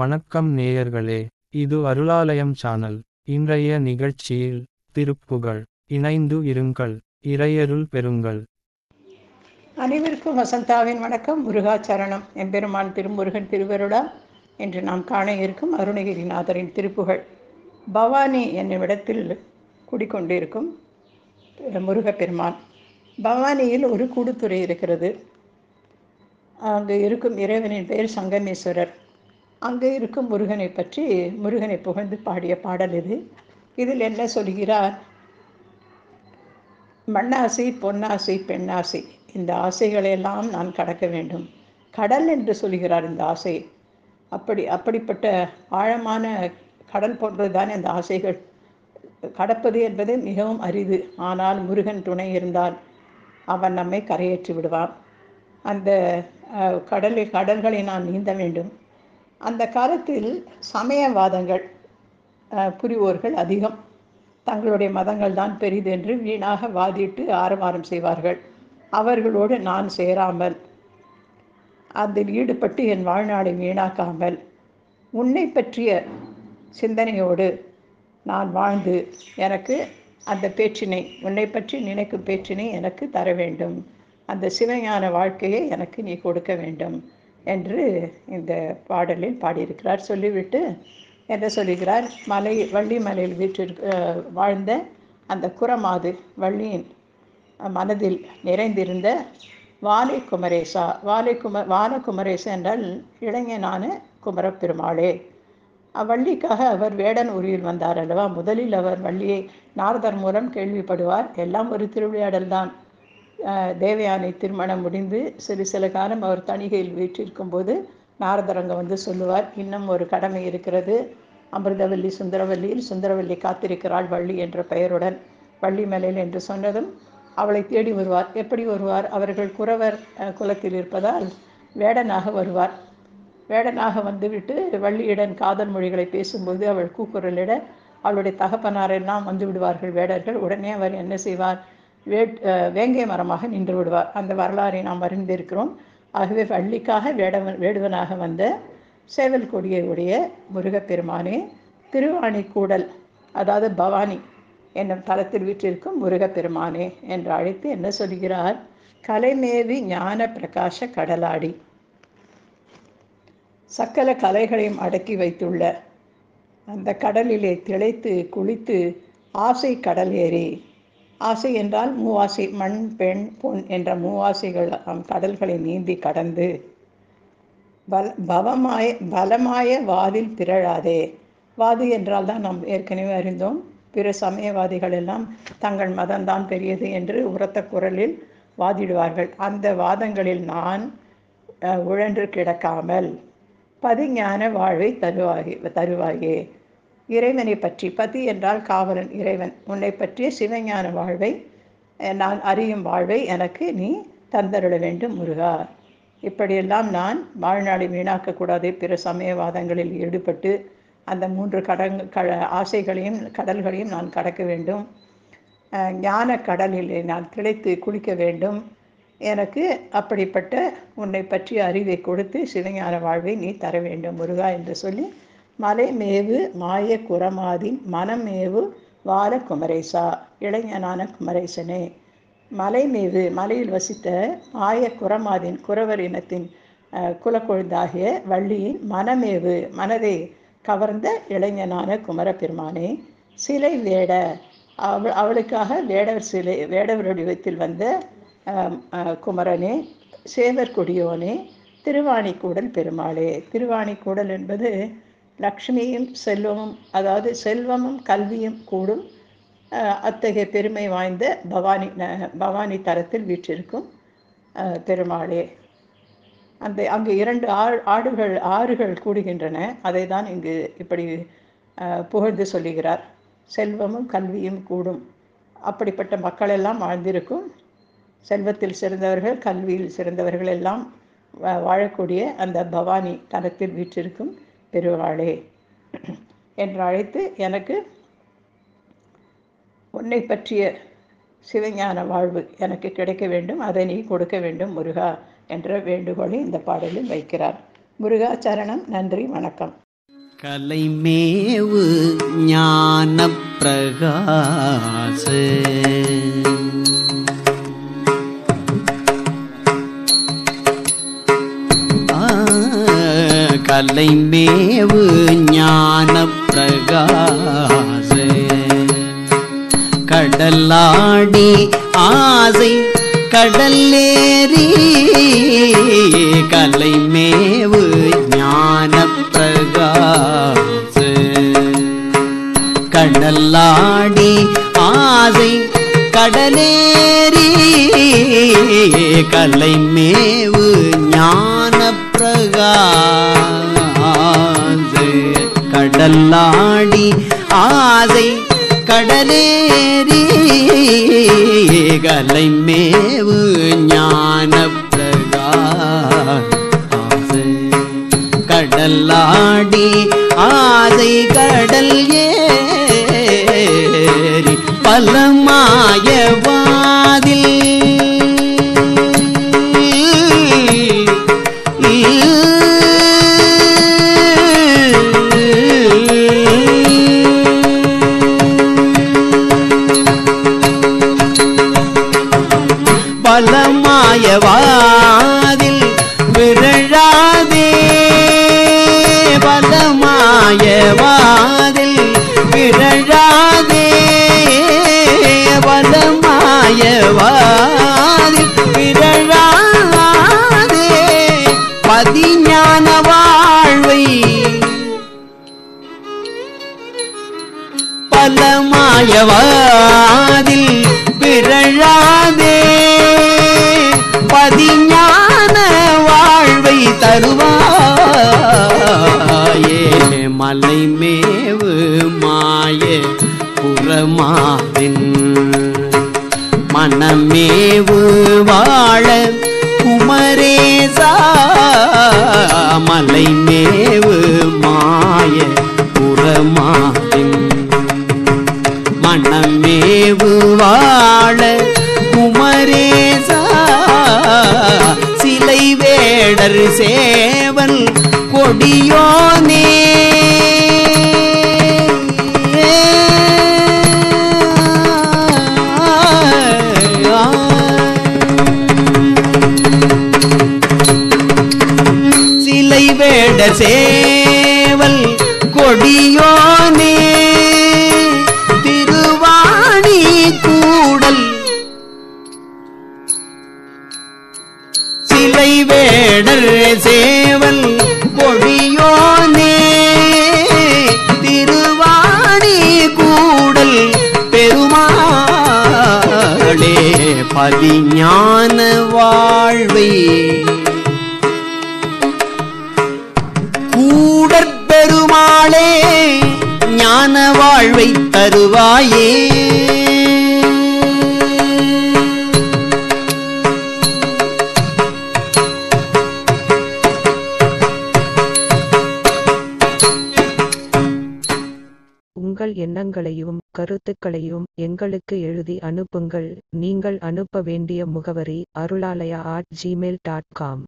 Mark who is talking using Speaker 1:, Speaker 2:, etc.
Speaker 1: வணக்கம் நேயர்களே இது அருளாலயம் சேனல் இன்றைய நிகழ்ச்சியில் திருப்புகழ் இணைந்து இருங்கள் இறையருள் பெறுங்கள்.
Speaker 2: அனைவருக்கும் வசந்தாவின் வணக்கம் முருகாச்சரணம். எம்பெருமான் திருமுருகன் திருவருளா என்று நாம் காண இருக்கும் அருணகிரிநாதரின் திருப்புகழ் பவானி என்னுமிடத்தில் குடிக்கொண்டிருக்கும் முருகப்பெருமான். பவானியில் ஒரு கூடுத்துறை இருக்கிறது. அங்கு இருக்கும் இறைவனின் பெயர் சங்கமேஸ்வரர். அங்கே இருக்கும் முருகனை பற்றி முருகனை புகழ்ந்து பாடிய பாடல் இது. இதில் என்ன சொல்கிறார்? மண்ணாசை பொன்னாசை பெண்ணாசை இந்த ஆசைகளையெல்லாம் நான் கடக்க வேண்டும். கடல் என்று சொல்கிறார் இந்த ஆசை. அப்படி அப்படிப்பட்ட ஆழமான கடல் போன்றதுதான் இந்த ஆசைகள். கடப்பது என்பது மிகவும் அரிது. ஆனால் முருகன் துணை இருந்தால் அவன் நம்மை கரையேற்றி விடுவான். அந்த கடலில் கடல்களை நான் நீந்த வேண்டும். அந்த காலத்தில் சமயவாதங்கள் புரிவோர்கள் அதிகம். தங்களுடைய மதங்கள் தான் பெரிது என்று வீணாக வாதிட்டு ஆரவாரம் செய்வார்கள். அவர்களோடு நான் சேராமல் அதில் ஈடுபட்டு என் வாழ்நாளை வீணாக்காமல் உன்னை பற்றிய சிந்தனையோடு நான் வாழ்ந்து எனக்கு அந்த பேச்சினை உன்னை பற்றி நினைக்கும் பேச்சினை எனக்கு தர வேண்டும். அந்த சிவஞான வாழ்க்கையை எனக்கு நீ கொடுக்க வேண்டும். என்று இந்த பாடலில் பாடியிருக்கிறார். சொல்லிவிட்டு என்ன சொல்லுகிறார்? மலை வள்ளி மலையில் வீற்றிருக்க வாழ்ந்த அந்த குரமாது வள்ளியின் மனதில் நிறைந்திருந்த வாலை குமரேசா வாலை கும வால குமரேசா என்றால் இளைஞனான குமரப்பெருமாளே. வள்ளிக்காக அவர் வேடன் உரியில் வந்தார் அல்லவா? முதலில் அவர் வள்ளியை நாரதர் மூலம் கேள்விப்படுவார். எல்லாம் ஒரு திருவிளையாடல்தான். தேவயானை திருமணம் முடிந்து சிறு சில காலம் அவர் தணிகையில் வீற்றிருக்கும் போது நாரதரங்க வந்து சொல்லுவார் இன்னும் ஒரு கடமை இருக்கிறது. அமிர்தவல்லி சுந்தரவல்லியில் சுந்தரவல்லி காத்திருக்கிறாள் வள்ளி என்ற பெயருடன் வள்ளி மலையில் என்று சொன்னதும் அவளை தேடி வருவார். எப்படி வருவார்? அவர்கள் குறவர் குலத்தில் இருப்பதால் வேடனாக வருவார். வேடனாக வந்துவிட்டு வள்ளியிடம் காதல் மொழிகளை பேசும்போது அவள் கூக்குரலிட அவளுடைய தகப்பனாரெல்லாம் வந்து விடுவார்கள் வேடர்கள். உடனே அவர் என்ன செய்வார்? வேங்கை மரமாக நின்று விடுவார். அந்த வரலாறை நாம் அறிந்திருக்கிறோம். ஆகவே வள்ளிக்காக வேடவன் வேடுவனாக வந்த சேவல் கொடியுடைய முருகப்பெருமானே திருவாணிக்கூடல் அதாவது பவானி என்னும் தளத்தில் வீற்றிருக்கும் முருகப்பெருமானே என்று அழைத்து என்ன சொல்கிறார்? கலைமேவி ஞான பிரகாச கடலாடி. சக்கல கலைகளையும் அடக்கி வைத்துள்ள அந்த கடலிலே திளைத்து குளித்து ஆசை கடல் ஏறி ஆசை என்றால் மூவாசை மண் பெண் பொன் என்ற மூவாசைகள் கடல்களை நீந்தி கடந்து பல பவமாய பலமாய வாதில் திரழாதே வாதி என்றால் தான் நாம் ஏற்கனவே அறிந்தோம். பிற சமயவாதிகள் எல்லாம் தங்கள் மதம்தான் பெரியது என்று உரத்த குரலில் வாதிடுவார்கள். அந்த வாதங்களில் நான் உழன்று கிடக்காமல் பதிஞான வாழ்வை தருவாகி தருவாயே. இறைவனை பற்றி பதி என்றால் காவலன் இறைவன். உன்னை பற்றிய சிவஞான வாழ்வை நான் அறியும் வாழ்வை எனக்கு நீ தந்தருள வேண்டும் முருகா. இப்படியெல்லாம் நான் வாழ்நாளை வீணாக்கக்கூடாது பிற சமயவாதங்களில் ஈடுபட்டு அந்த மூன்று கடங் க ஆசைகளையும் கடல்களையும் நான் கடக்க வேண்டும். ஞான கடலில் நான் கிளைத்து குளிக்க வேண்டும். எனக்கு அப்படிப்பட்ட உன்னை பற்றிய அறிவை கொடுத்து சிவஞான வாழ்வை நீ தர வேண்டும் முருகா என்று சொல்லி மலைமேவு மாய குரமாதின் மனமேவு வால குமரேசா இளைஞனான குமரேசனே. மலைமேவு மலையில் வசித்த மாய குரமாதின் குறவர் இனத்தின் குலக்கொழுந்தாகிய வள்ளியின் மனமேவு மனதை கவர்ந்த இளைஞனான குமரப்பெருமானே சிலை வேட. அவள் அவளுக்காக வேடவர் சிலை வேடவர் வடிவத்தில் வந்த குமரனே சேவர் கொடியோனே திருவாணிக்கூடல் பெருமாளே. திருவாணிக்கூடல் என்பது லக்ஷ்மியும் செல்வமும் அதாவது செல்வமும் கல்வியும் கூடும். அத்தகைய பெருமை வாய்ந்த பவானி பவானி தரத்தில் வீற்றிருக்கும் பெருமாளே. அந்த அங்கு இரண்டு ஆடுகள் ஆறுகள் கூடுகின்றன. அதை தான் இங்கு இப்படி புகழ்ந்து சொல்லுகிறார். செல்வமும் கல்வியும் கூடும். அப்படிப்பட்ட மக்கள் எல்லாம் வாழ்ந்திருக்கும். செல்வத்தில் சிறந்தவர்கள் கல்வியில் சிறந்தவர்கள் எல்லாம் வாழக்கூடிய அந்த பவானி தரத்தில் வீற்றிருக்கும். பெருவாளே. என்று அழைத்து எனக்கு உன்னை பற்றிய சிவஞான வாழ்வு எனக்கு கிடைக்க வேண்டும். அதை நீ கொடுக்க வேண்டும் முருகா என்ற வேண்டுகோளை இந்த பாடலில் வைக்கிறார். முருகா சரணம் நன்றி வணக்கம்.
Speaker 3: கலைமேவு ஞானப் பிரகாச தலைமேவு ஞான பிரகாச கடலாடி ஆசை கடல்லேறி கலைமேவு ஞான பிரகாச கடலாடி ஆசை கடலேறி கலைமேவு ஞான பிரகாச கடல்லாடி ஆசை கடலேறி கலை மேவு ஞான பிரகாச கடல்லாடி ஆசை கடல் ஏறி பலமாயவ அதிஞான வாழ்வை பல மாயவாதில் பிறழாதே. பதிஞான வாழ்வை தருவாயே. மலை மேவு மாய புறமாதின் மனமேவு வாழ குமரேசா மலைமேவு மாய புறமாயும் மனமேவு வாழ குமரேசா சிலை வேடர் சேவல் கொடியோ சேவல் கொடியோனே திருவாணி கூடல். சிலை வேடர் சேவல் கொடியோனே திருவாணி கூடல். பெருமாளே பதிஞான வாழ்வே. வாழ்வை தருவாயே.
Speaker 4: உங்கள் எண்ணங்களையும் கருத்துக்களையும் எங்களுக்கு எழுதி அனுப்புங்கள். நீங்கள் அனுப்ப வேண்டிய முகவரி Arulalaya at Gmail dot com